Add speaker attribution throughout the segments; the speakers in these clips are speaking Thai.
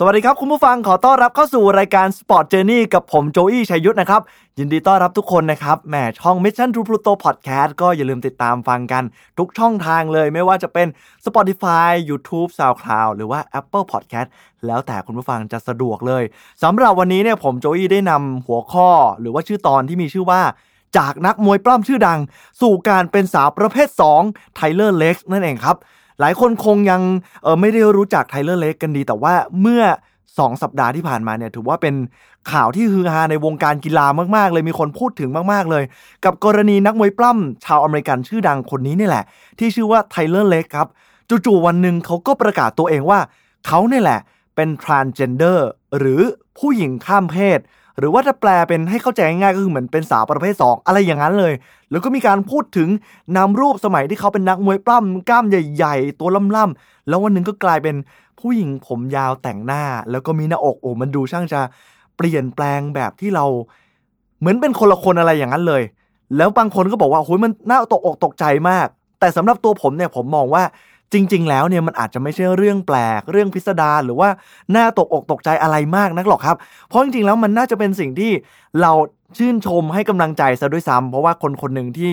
Speaker 1: สวัสดีครับ คุณผู้ฟังขอต้อนรับเข้าสู่รายการ Sport Journey กับผมโจอี้ชัยยุทธนะครับ ยินดีต้อนรับทุกคนนะครับแหมช่อง Mission to Pluto Podcast ก็อย่าลืมติดตามฟังกัน ทุกช่องทางเลยไม่ว่าจะเป็น Spotify YouTube SoundCloud หรือว่า Apple Podcast แล้วแต่คุณผู้ฟังจะสะดวกเลยสำหรับวันนี้เนี่ยผมโจอี้ได้นำหัวข้อ หรือว่าชื่อตอนที่มีชื่อว่าจากนักมวยปล้ำชื่อดัง สู่การเป็นสาวประเภท 2 ไทเลอร์เล็กนั่นเองครับ หลายคนคงยังไม่ได้รู้จักไทเลอร์เล็กกันดี แต่ว่าเมื่อ 2 สัปดาห์ที่ผ่านมาเนี่ยถือว่าเป็นข่าวที่ฮือฮาในวงการกีฬามากๆ เลยมีคนพูดถึงมากๆเลย กับกรณีนักมวยปล้ำชาวอเมริกันชื่อดังคนนี้นี่แหละ ที่ชื่อว่าไทเลอร์เล็กครับจู่ๆวันหนึ่งเขาก็ประกาศตัวเองว่าเขาเนี่ยแหละเป็น transgender หรือผู้หญิงข้ามเพศ หรือว่าถ้าแปลเป็นให้เข้าใจง่ายก็คือเหมือนเป็นสาวประเภท 2 อะไรอย่างนั้นเลย แล้วก็มีการพูดถึงนำรูปสมัยที่เขาเป็นนักมวยปล้ำกล้ามใหญ่ๆ ตัวล่ำๆแล้ววันหนึ่งก็กลายเป็นผู้หญิงผมยาวแต่งหน้า แล้วก็มีหน้าอกโอ้มันดูช่างจะเปลี่ยนแปลงแบบที่เรา เหมือนเป็นคนละคนอะไรอย่างนั้นเลย แล้วบางคนก็บอกว่าโอ้ยมันน่าตกอกตกใจมาก แต่สำหรับตัวผมเนี่ยผมมองว่า จริง ๆ แล้วเนี่ยมันอาจจะไม่ใช่เรื่องแปลกเรื่องพิสดารหรือว่าน่าตกอกตกใจอะไรมากนักหรอกครับ เพราะจริง ๆ แล้วมันน่าจะเป็นสิ่งที่เราชื่นชมให้กำลังใจซะด้วยซ้ำเพราะว่าคนคนหนึ่งที่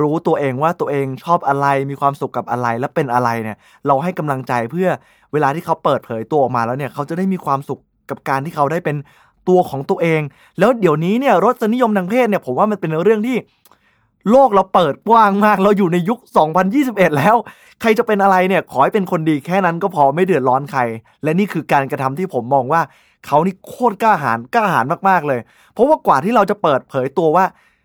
Speaker 1: รู้ตัวเองว่าตัวเองชอบอะไรมีความสุขกับอะไรและเป็นอะไรเนี่ย เราให้กำลังใจเพื่อเวลาที่เขาเปิดเผยตัวออกมาแล้วเนี่ยเขาจะได้มีความสุขกับการที่เขาได้เป็นตัวของตัวเอง แล้วเดี๋ยวนี้เนี่ยรสนิยมทางเพศเนี่ยผมว่ามันเป็นเรื่องที่ โลกเราเปิดกว้างมาก เราอยู่ในยุค 2021 แล้ว ใครจะเป็นอะไรเนี่ย ขอให้เป็นคนดีแค่นั้นก็พอไม่เดือดร้อนใคร และนี่คือการกระทำที่ผมมองว่า เขานี่โคตรกล้าหาญกล้าหาญมากๆเลย เพราะว่ากว่าที่เราจะเปิดเผยตัวว่า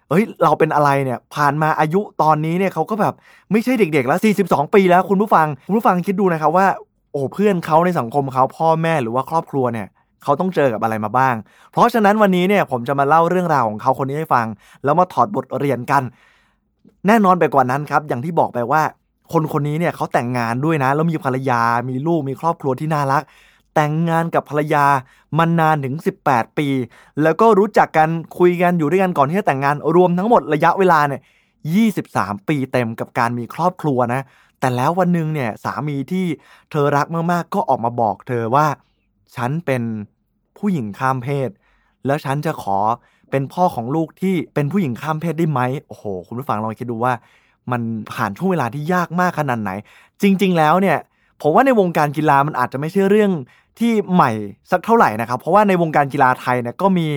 Speaker 1: เฮ้ย เราเป็นอะไรเนี่ย ผ่านมาอายุตอนนี้เนี่ยเขาก็แบบไม่ใช่เด็กๆ แล้ว 42 ปีแล้วคุณผู้ฟัง คุณผู้ฟังคิดดูนะครับว่า โอ้เพื่อนเขาในสังคมเขาพ่อแม่หรือว่าครอบครัวเนี่ยเขาต้องเจอกับอะไรมาบ้าง เพราะฉะนั้นวันนี้เนี่ยผมจะมาเล่าเรื่องราวของเขาคนนี้ให้ฟัง แล้วมาถอดบทเรียนกัน แน่นอนไปกว่านั้นครับ อย่างที่บอกไปว่า คนคนนี้เนี่ยเขาแต่งงานด้วยนะ แล้วมีภรรยา มีลูก มีครอบครัวที่น่ารัก แต่งงานกับภรรยามานานถึง 18 ปี แล้วก็รู้จักกันคุยกันอยู่ด้วยกันก่อนที่จะแต่งงาน รวมทั้งหมดระยะเวลาเนี่ย23 ปีเต็มกับการมีครอบครัวนะ แต่แล้ววันหนึ่งเนี่ยสามีที่เธอรักมากๆ ก็ออกมาบอกเธอว่า ฉันเป็นผู้หญิงข้ามเพศ แล้วฉันจะขอ เป็นพ่อของลูกที่เป็นผู้หญิงข้ามเพศได้ไหมโอ้โห คุณผู้ฟังลองคิดดูว่า มันผ่านช่วงเวลาที่ยากมากขนาดไหน จริง ๆ แล้วเนี่ยผมว่าในวงการกีฬามันอาจจะไม่ใช่เรื่องที่ใหม่สักเท่าไหร่นะครับ เพราะว่าในวงการกีฬาไทยเนี่ยก็มี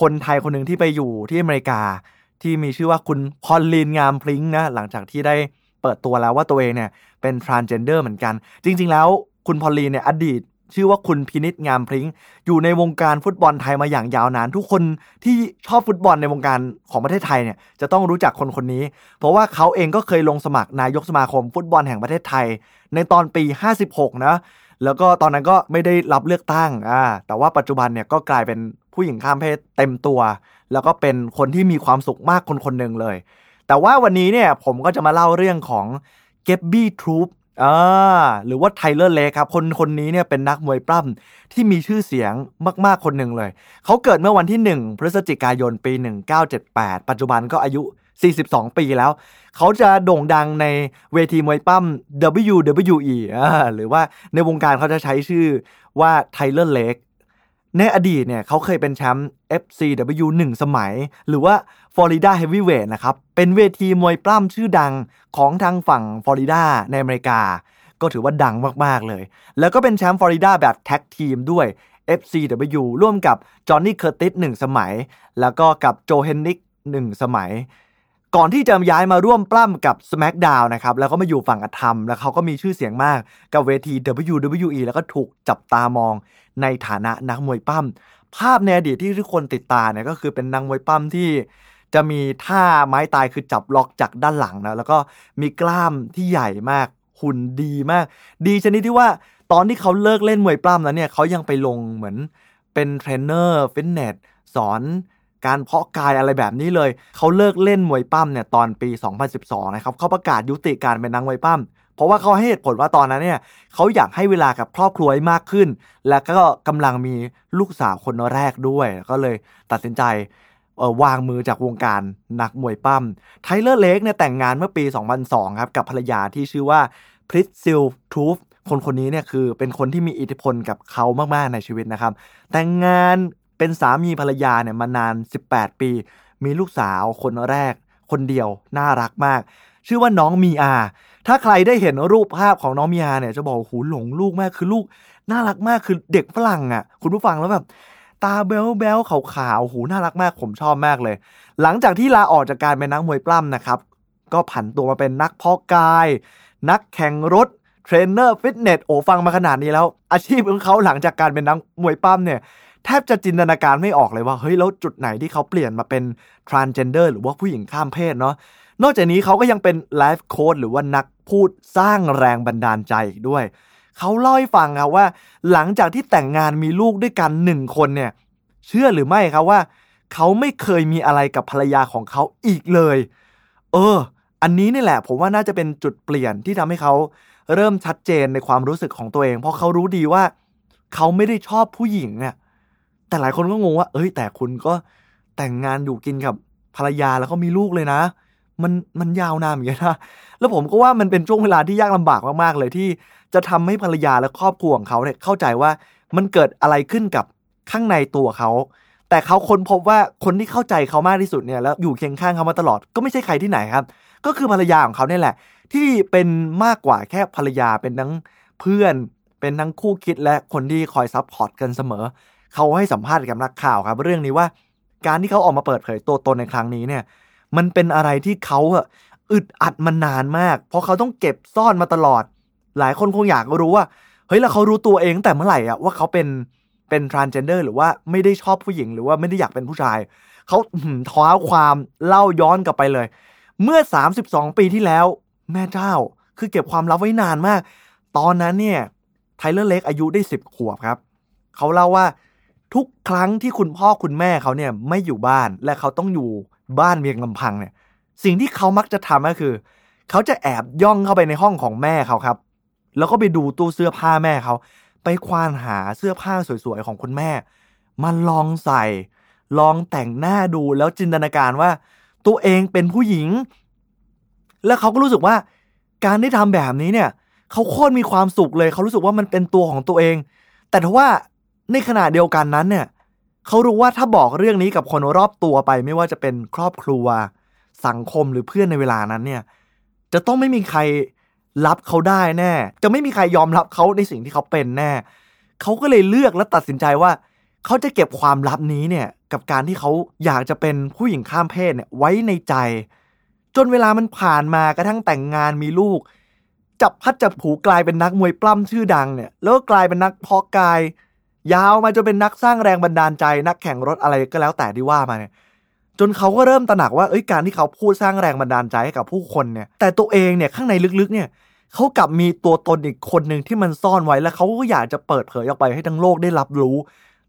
Speaker 1: คนไทยคนหนึ่งที่ไปอยู่ที่อเมริกา ที่มีชื่อว่าคุณพอลลีนงามพลิงนะหลังจากที่ได้เปิดตัวแล้วว่าตัวเองเนี่ยเป็น transgender เหมือนกัน จริง ๆ แล้วคุณพอลลีนเนี่ยอดีต ชื่อว่าคุณพินิษงามพริ้ง อยู่ในวงการฟุตบอลไทยมาอย่างยาวนาน ทุกคนที่ชอบฟุตบอลในวงการของประเทศไทยเนี่ยจะต้องรู้จักคนคนนี้ เพราะว่าเขาเองก็เคยลงสมัครนายกสมาคมฟุตบอลแห่งประเทศไทย ในตอนปี 56 นะแล้วก็ตอนนั้นก็ไม่ได้รับเลือกตั้งอ่าแต่ว่าปัจจุบันเนี่ยก็กลายเป็นผู้หญิงข้ามเพศเต็มตัว แล้วก็เป็นคนที่มีความสุขมากคนคนหนึ่งเลย แต่ว่าวันนี้เนี่ยผมก็จะมาเล่าเรื่องของเก็บบี้ทรูป อ่าหรือว่าไทเลอร์เลครับคนคนนี้เนี่ยเป็นนักมวยปล้ำที่มีชื่อเสียงมาก ๆ คนหนึ่งเลย เขาเกิดเมื่อวันที่ 1 พฤศจิกายนปี 1978 ปัจจุบันก็อายุ 42 ปีแล้ว เขาจะโด่งดังในเวทีมวยปั้ม WWE หรือว่าในวงการเขาจะใช้ชื่อว่าไทเลอร์เลก ในอดีตเนี่ยเขาเคยเป็นแชมป์ FCW 1 สมัย หรือว่า Florida Heavyweight นะครับ เป็นเวทีมวยปล้ำชื่อดังของทางฝั่งฟลอริดาในอเมริกา ก็ถือว่าดังมาก ๆ เลย แล้วก็เป็นแชมป์ฟลอริดาแบบ tag team ด้วย FCW ร่วมกับจอห์นนี่เคอร์ติส1สมัย แล้วก็กับโจเฮนนิก1สมัย ก่อนที่จะย้ายมาร่วมปล้ำกับ SmackDown นะครับแล้วก็มาอยู่ฝั่งอธรรม แล้วเขาก็มีชื่อเสียงมากกับเวที WWE แล้วก็ถูกจับตามองในฐานะนักมวยปล้ำภาพในอดีตที่ทุกคนติดตาเนี่ยก็คือเป็นนักมวยปล้ำที่จะมีท่าไม้ตายคือจับล็อกจากด้านหลังนะแล้วก็มีกล้ามที่ใหญ่มากหุ่นดีมาก ดีชนิดที่ว่าตอนที่เขาเลิกเล่นมวยปล้ำแล้วเนี่ยเขายังไปลงเหมือนเป็นเทรนเนอร์ฟิตเนสสอน การเพาะกายอะไรแบบนี้เลย เขาเลิกเล่นมวยปล้ำเนี่ยตอนปี 2012 นะครับเขาประกาศยุติการเป็นนักมวยปั้มเพราะว่าเขาให้เหตุผลว่าตอนนั้นเนี่ยเขาอยากให้เวลากับครอบครัวให้มากขึ้น และก็กำลังมีลูกสาวคนแรกด้วย ก็เลยตัดสินใจวางมือจากวงการนักมวยปั้มไทเลอร์เลกเนี่ยแต่งงานเมื่อปี 2002 ครับกับภรรยาที่ชื่อว่าพริตซิลทูฟคนคนนี้เนี่ยคือเป็นคนที่มีอิทธิพลกับเขามาก ๆ ในชีวิตนะครับ แต่งงาน เป็นสามีภรรยาเนี่ยมานาน 18 ปี มีลูกสาวคนแรก คนเดียวน่ารักมาก ชื่อว่าน้องมีอา ถ้าใครได้เห็นรูปภาพของน้องมีอาเนี่ยจะบอกหูหลงลูกมากคือลูกน่ารักมากคือเด็กฝรั่งอะ คุณผู้ฟังแล้วแบบตาเบลเบลขาวๆหูน่ารักมากผมชอบมากเลย หลังจากที่ลาออกจากการเป็นนักมวยปล้ำนะครับ ก็ผันตัวมาเป็นนักเพาะกาย นักแข่งรถเทรนเนอร์ฟิตเนสโอ้ฟังมาขนาดนี้แล้ว อาชีพของเขาหลังจากการเป็นนักมวยปั้มเนี่ย แทบจะจินตนาการไม่ออกเลยว่า เฮ้ย แล้วจุดไหนที่เขาเปลี่ยนมาเป็น transgender หรือว่าผู้หญิงข้ามเพศเนาะนอกจากนี้เขาก็ยังเป็นไลฟ์โค้ดหรือว่านักพูดสร้างแรงบันดาลใจอีกด้วย เขาเล่าให้ฟังครับว่า หลังจากที่แต่งงานมีลูกด้วยกันหนึ่งคนเนี่ย เชื่อหรือไม่ครับว่า เขาไม่เคยมีอะไรกับภรรยาของเขาอีกเลย เออ อันนี้นี่แหละ ผมว่าน่าจะเป็นจุดเปลี่ยนที่ทำให้เขาเริ่มชัดเจนในความรู้สึกของตัวเอง เพราะเขารู้ดีว่า เขาไม่ได้ชอบผู้หญิงเนี่ย แต่หลายคนก็งงว่า เอ้ย แต่คุณก็แต่งงานอยู่กินกับภรรยาแล้วก็มีลูกเลยนะ มันมันยาวนานเหมือนกันนะแล้วผมก็ว่ามันเป็นช่วงเวลาที่ยากลำบากมากๆเลยที่จะทำให้ภรรยาและครอบครัวของเขาเนี่ยเข้าใจว่ามันเกิดอะไรขึ้นกับข้างในตัวเขา แต่เขาค้นพบว่าคนที่เข้าใจเขามากที่สุดเนี่ยแล้วอยู่เคียงข้างเขามาตลอดก็ไม่ใช่ใครที่ไหนครับ ก็คือภรรยาของเขาเนี่ยแหละ ที่เป็นมากกว่าแค่ภรรยาเป็นทั้งเพื่อนเป็นทั้งคู่คิดและคนที่คอยซับพอร์ตกันเสมอ เขาให้สัมภาษณ์กับนักข่าวครับ เรื่องนี้ว่าการที่เขาออกมาเปิดเผยตัวตนในครั้งนี้เนี่ย มันเป็นอะไรที่เขาอะอึดอัดมานานมาก เพราะเขาต้องเก็บซ่อนมาตลอด หลายคนคงอยากรู้ว่าเฮ้ยแล้วเขารู้ตัวเองแต่เมื่อไหร่อะว่าเขาเป็นเป็น transgender หรือว่าไม่ได้ชอบผู้หญิงหรือว่าไม่ได้อยากเป็นผู้ชายเขาท้าความเล่าย้อนกลับไปเลย เมื่อ 32 ปีที่แล้ว แม่เจ้าคือเก็บความลับไว้นานมาก ตอนนั้นเนี่ยไทเลอร์เล็กอายุได้ 10 ขวบครับ เขาเล่าว่า ทุกครั้งที่คุณพ่อคุณแม่เขาเนี่ยไม่อยู่บ้านและเขาต้องอยู่บ้านเพียงลำพังเนี่ยสิ่งที่เขามักจะทำก็คือ เขาจะแอบย่องเข้าไปในห้องของแม่เขาครับ แล้วก็ไปดูตู้เสื้อผ้าแม่เขา ไปควานหาเสื้อผ้าสวยๆของคุณแม่ มันลองใส่ ลองแต่งหน้าดูแล้วจินตนาการว่า ตัวเองเป็นผู้หญิง แล้วเขาก็รู้สึกว่า การได้ทำแบบนี้เนี่ย เขาโคตรมีความสุขเลย เขารู้สึกว่ามันเป็นตัวของตัวเอง แต่ถ้าว่า ในขณะเดียวกันนั้นเนี่ยเขารู้ว่าถ้าบอกเรื่องนี้กับคนรอบตัวไป ไม่ว่าจะเป็นครอบครัว สังคมหรือเพื่อนในเวลานั้นเนี่ย จะต้องไม่มีใครรับเขาได้แน่ จะไม่มีใครยอมรับเขาในสิ่งที่เขาเป็นแน่เขาก็เลยเลือกและตัดสินใจว่าเขาจะเก็บความลับนี้เนี่ย กับการที่เขาอยากจะเป็นผู้หญิงข้ามเพศเนี่ยไว้ในใจ จนเวลามันผ่านมากระทั่งแต่งงานมีลูก จับพัดจับผูกลายเป็นนักมวยปล้ำชื่อดังเนี่ย แล้วก็กลายเป็นนักเพาะกาย ยาวมาจนเป็นนักสร้างแรงบันดาลใจ นักแข่งรถอะไรก็แล้วแต่ที่ว่ามาเนี่ยจนเขาก็เริ่มตระหนักว่าเอ้ยการที่เขาพูดสร้างแรงบันดาลใจให้กับผู้คนเนี่ย แต่ตัวเองเนี่ยข้างในลึกๆเนี่ยเขากลับมีตัวตนอีกคนหนึ่งที่มันซ่อนไว้แล้วเขาก็อยากจะเปิดเผยออกไปให้ทั้งโลกได้รับรู้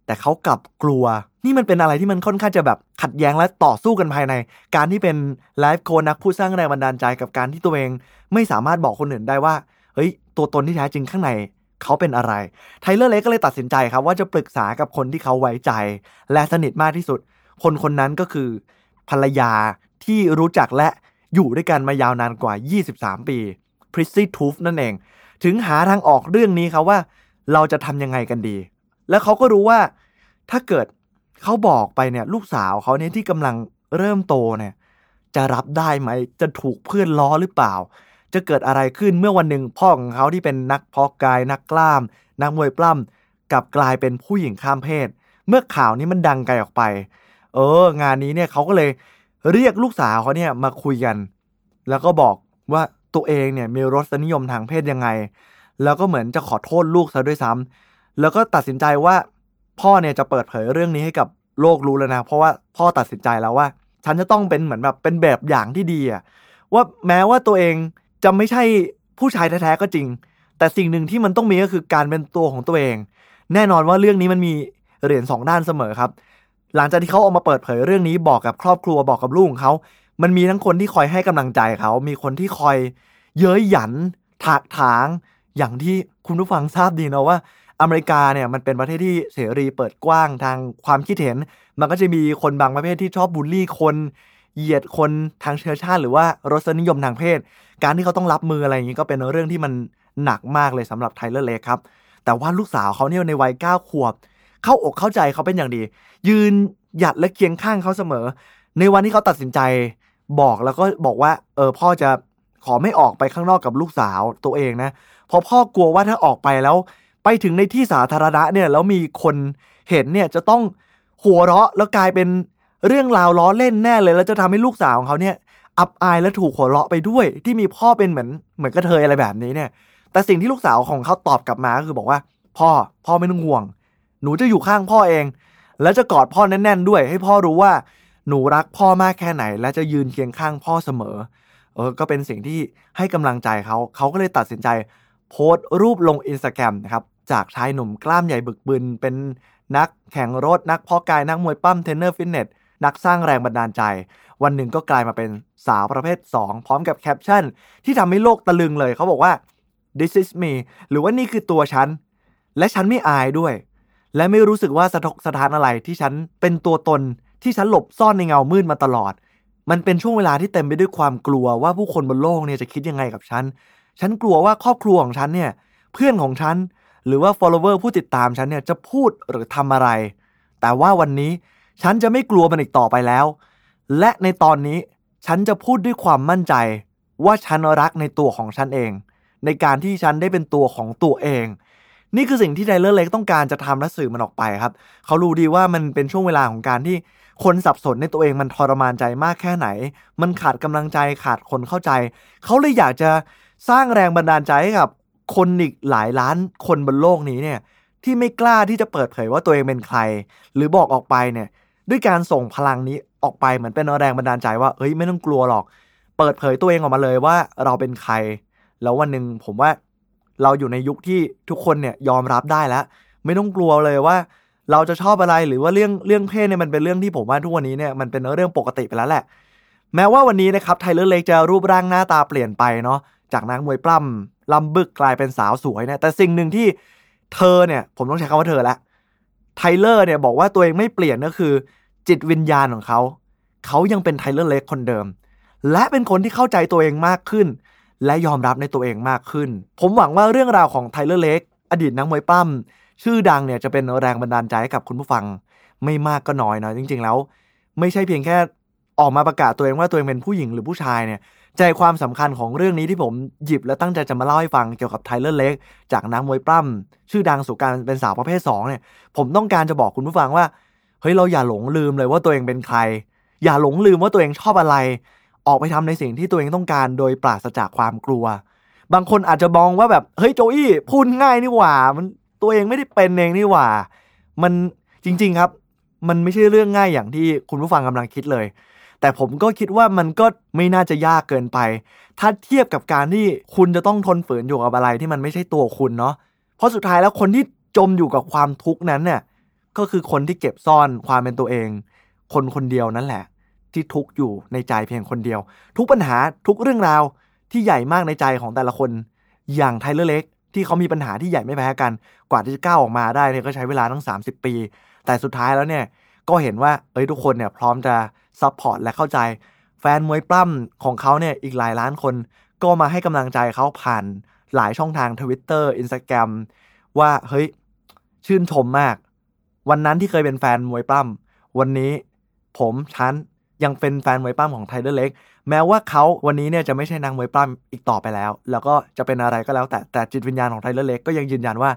Speaker 1: แต่เขากลับกลัว นี่มันเป็นอะไรที่มันค่อนข้างจะแบบขัดแย้งและต่อสู้กันภายใน การที่เป็นไลฟ์โค้นักผู้สร้างแรงบันดาลใจกับการที่ตัวเอง ไม่สามารถบอกคนอื่นได้ว่าเฮ้ยตัวตนที่แท้จริงข้างใน เขาเป็นอะไร ไทเลอร์เล็กก็เลยตัดสินใจครับว่าจะปรึกษากับคนที่เขาไว้ใจ และสนิทมากที่สุด คนคนนั้นก็คือ ภรรยาที่รู้จักและอยู่ด้วยกันมายาวนานกว่า 23 ปีพริซซี่ทูฟนั่นเอง ถึงหาทางออกเรื่องนี้ครับว่า เราจะทำยังไงกันดี แล้วเขาก็รู้ว่าถ้าเกิดเขาบอกไปเนี่ยลูกสาวเขาเนี่ยที่กำลังเริ่มโตเนี่ยจะรับได้ไหมจะถูกเพื่อนล้อหรือเปล่า จะเกิดอะไรขึ้นเมื่อวันหนึ่งพ่อของเขาที่เป็นนักพอกาย นักกล้าม นักมวยปล้ำกับกลายเป็นผู้หญิงข้ามเพศ เมื่อข่าวนี้มันดังไกลออกไป เออ งานนี้เนี่ยเขาก็เลยเรียกลูกสาวเขาเนี่ยมาคุยกัน แล้วก็บอกว่าตัวเองเนี่ยมีรสนิยมทางเพศยังไง แล้วก็เหมือนจะขอโทษลูกซะด้วยซ้ำแล้วก็ตัดสินใจว่าพ่อเนี่ยจะเปิดเผยเรื่องนี้ให้กับโลกรู้แล้วนะ เพราะว่าพ่อตัดสินใจแล้วว่า ฉันจะต้องเป็นเหมือนแบบเป็นแบบอย่างที่ดีอะว่าแม้ว่าตัวเอง จะไม่ใช่ผู้ชายแท้ๆก็จริง แต่สิ่งหนึ่งที่มันต้องมีก็คือการเป็นตัวของตัวเอง แน่นอนว่าเรื่องนี้มันมีเหรียญสองด้านเสมอครับ หลังจากที่เขาออกมาเปิดเผยเรื่องนี้บอกกับครอบครัวบอกกับลูกของเขา มันมีทั้งคนที่คอยให้กำลังใจเขา มีคนที่คอยเย้ยหยันถากถาง อย่างที่คุณผู้ฟังทราบดีนะว่าอเมริกาเนี่ยมันเป็นประเทศที่เสรีเปิดกว้างทางความคิดเห็น มันก็จะมีคนบางประเภทที่ชอบบูลลี่คน เหยียดคนทางเชื้อชาติ หรือว่ารสนิยมทางเพศ การที่เขาต้องรับมืออะไรอย่างนี้ก็เป็นเรื่องที่มันหนักมากเลยสำหรับไทเลอร์เล็กครับ แต่ว่าลูกสาวเขาเนี่ยในวัยเก้าขวบ เข้าอกเข้าใจเขาเป็นอย่างดี ยืนหยัดและเคียงข้างเขาเสมอ ในวันที่เขาตัดสินใจบอกแล้วก็บอกว่า เออพ่อจะขอไม่ออกไปข้างนอกกับลูกสาวตัวเองนะเพราะพ่อกลัวว่าถ้าออกไปแล้ว ไปถึงในที่สาธารณะเนี่ยแล้วมีคนเห็นเนี่ยจะต้องหัวเราะแล้วกลายเป็น เรื่องราวล้อเล่นแน่เลยแล้วจะทำให้ลูกสาวของเขาเนี่ยอับอายและถูกหัวเราะไปด้วย ที่มีพ่อเป็นเหมือนเหมือนกระเทยอะไรแบบนี้เนี่ย แต่สิ่งที่ลูกสาวของเขาตอบกลับมาก็คือบอกว่า พ่อพ่อไม่ต้องห่วง หนูจะอยู่ข้างพ่อเอง แล้วจะกอดพ่อแน่นๆด้วย ให้พ่อรู้ว่าหนูรักพ่อมากแค่ไหน และจะยืนเคียงข้างพ่อเสมอ เออ ก็เป็นสิ่งที่ให้กำลังใจเขา เขาก็เลยตัดสินใจ โพสต์รูปลงอินสตาแกรมนะครับจากชายหนุ่มกล้ามใหญ่บึกบึนเป็นนักแข่งรถนักเพาะกายนักมวยปล้ำเทรนเนอร์ฟิตเนส นักสร้างแรงบันดาลใจ วันหนึ่งก็กลายมาเป็นสาวประเภท 2 พร้อมกับแคปชั่น ที่ทำให้โลกตะลึงเลย เขาบอกว่า this is me หรือว่านี่คือตัวฉัน และฉันไม่อายด้วย และไม่รู้สึกว่าสะทกสะท้านอะไรที่ฉันเป็นตัวตนที่ฉันหลบซ่อนในเงามืดมาตลอด มันเป็นช่วงเวลาที่เต็มไปด้วยความกลัวว่าผู้คนบนโลกเนี่ยจะคิดยังไงกับฉัน ฉันกลัวว่าครอบครัวของฉันเนี่ย เพื่อนของฉัน หรือว่า follower ผู้ติดตามฉันเนี่ยจะพูดหรือทำอะไร แต่ว่าวันนี้ ฉันจะไม่กลัวมันอีกต่อไปแล้ว และในตอนนี้ฉันจะพูดด้วยความมั่นใจ ว่าฉันรักในตัวของฉันเอง ในการที่ฉันได้เป็นตัวของตัวเอง นี่คือสิ่งที่ไดเลอร์เล็กต้องการจะทำและสื่อมันออกไปครับ เขารู้ดีว่ามันเป็นช่วงเวลาของการที่คนสับสนในตัวเองมันทรมานใจมากแค่ไหน มันขาดกำลังใจขาดคนเข้าใจ เขาเลยอยากจะสร้างแรงบันดาลใจให้กับคนอีกหลายล้านคนบนโลกนี้เนี่ยที่ไม่กล้าที่จะเปิดเผยว่าตัวเองเป็นใคร หรือบอกออกไปเนี่ย ด้วยการส่งพลังนี้ออกไปเหมือนเป็นแรงบันดาลใจว่าเอ้ยไม่ต้องกลัวหรอก เปิดเผยตัวเองออกมาเลยว่าเราเป็นใคร แล้ววันหนึ่งผมว่าเราอยู่ในยุคที่ทุกคนเนี่ยยอมรับได้แล้ว ไม่ต้องกลัวเลยว่า เราจะชอบอะไรหรือว่าเรื่องเรื่องเพศเนี่ยมันเป็นเรื่องที่ผมว่าทุกวันนี้เนี่ยมันเป็นเรื่องปกติไปแล้วแหละ แม้ว่าวันนี้นะครับไทเลอร์เล็กจะรูปร่างหน้าตาเปลี่ยนไปเนาะจากนักมวยปล้ำล่ำบึ้กกลายเป็นสาวสวยเนี่ยแต่สิ่งหนึ่งที่เธอเนี่ยผมต้องใช้คำว่าเธอละ ไทเลอร์เนี่ยบอกว่าตัวเองไม่เปลี่ยนก็คือ จิตวิญญาณของเขา เขายังเป็นไทเลอร์เล็กคนเดิม และเป็นคนที่เข้าใจตัวเองมากขึ้น และยอมรับในตัวเองมากขึ้น ผมหวังว่าเรื่องราวของไทเลอร์เล็กอดีตนักมวยปล้ำชื่อดังเนี่ยจะเป็นแรงบันดาลใจให้กับคุณผู้ฟัง ไม่มากก็น้อยนะจริง ๆ แล้ว ไม่ใช่เพียงแค่ออกมาประกาศตัวเองว่าตัวเองเป็นผู้หญิงหรือผู้ชายเนี่ย ใจความสำคัญของเรื่องนี้ที่ผมหยิบและตั้งใจจะมาเล่าให้ฟังเกี่ยวกับไทเลอร์เล็กจากนักมวยปล้ำชื่อดังสู่การเป็นสาวประเภท2เนี่ย ผมต้องการจะบอกคุณผู้ฟังว่า เฮ้ยเราอย่าหลงลืมเลยว่าตัวเองเป็นใคร อย่าหลงลืมว่าตัวเองชอบอะไร ออกไปทำในสิ่งที่ตัวเองต้องการโดยปราศจากความกลัว บางคนอาจจะมองว่าแบบเฮ้ยโจอี้พูดง่ายนี่หว่า มันตัวเองไม่ได้เป็นเองนี่หว่า มันจริง ๆครับ มันไม่ใช่เรื่องง่ายอย่างที่คุณผู้ฟังกำลังคิดเลย แต่ผมก็คิดว่ามันก็ไม่น่าจะยากเกินไป ถ้าเทียบกับการที่คุณจะต้องทนฝืนอยู่กับอะไรที่มันไม่ใช่ตัวคุณเนาะเพราะสุดท้ายแล้วคนที่จมอยู่กับความทุกข์นั้นเนี่ยก็คือคนที่เก็บซ่อนความเป็นตัวเอง คนคนเดียวนั่นแหละ ที่ทุกข์อยู่ในใจเพียงคนเดียว ทุกปัญหาทุกเรื่องราวที่ใหญ่มากในใจของแต่ละคน อย่างไทเลอร์เล็กที่เขามีปัญหาที่ใหญ่ไม่แพ้กัน กว่าที่จะก้าวออกมาได้เนี่ยก็ใช้เวลาตั้ง 30 ปี แต่สุดท้ายแล้วเนี่ยก็เห็นว่าเอ้ยทุกคนเนี่ยพร้อมจะ support และเข้าใจ แฟนมวยปล้ำของเขาเนี่ยอีกหลายล้านคน ก็มาให้กำลังใจเขาผ่านหลายช่องทาง Twitter Instagram ว่าเฮ้ยชื่นชมมาก วันนั้นที่เคยเป็นแฟนมวยปล้ำวันนี้ผมฉันยังเป็นแฟนมวยปล้ำของไทเลอร์เล็กแม้ว่าเขาวันนี้เนี่ยจะไม่ใช่นักมวยปล้ำอีกต่อไปแล้ว แล้วก็จะเป็นอะไรก็แล้วแต่แต่จิตวิญญาณของไทเลอร์เล็กก็ยังยืนยันว่า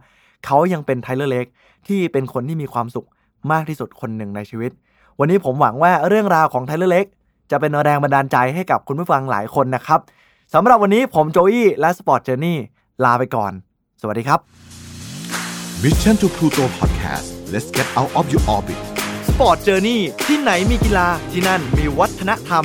Speaker 1: เขายังเป็นไทเลอร์เล็กที่เป็นคนที่มีความสุขมากที่สุดคนหนึ่งในชีวิต วันนี้ผมหวังว่าเรื่องราวของไทเลอร์เล็กจะเป็นแรงบันดาลใจให้กับคุณผู้ฟังหลายคนนะครับสำหรับวันนี้ผมโจอี้และ Sport Journey ลาไปก่อน สวัสดีครับ
Speaker 2: Mission to Pluto Podcast let's get out of your orbit
Speaker 1: สปอร์ตเจอร์นี่ที่ไหนมีกีฬาที่นั่นมีวัฒนธรรม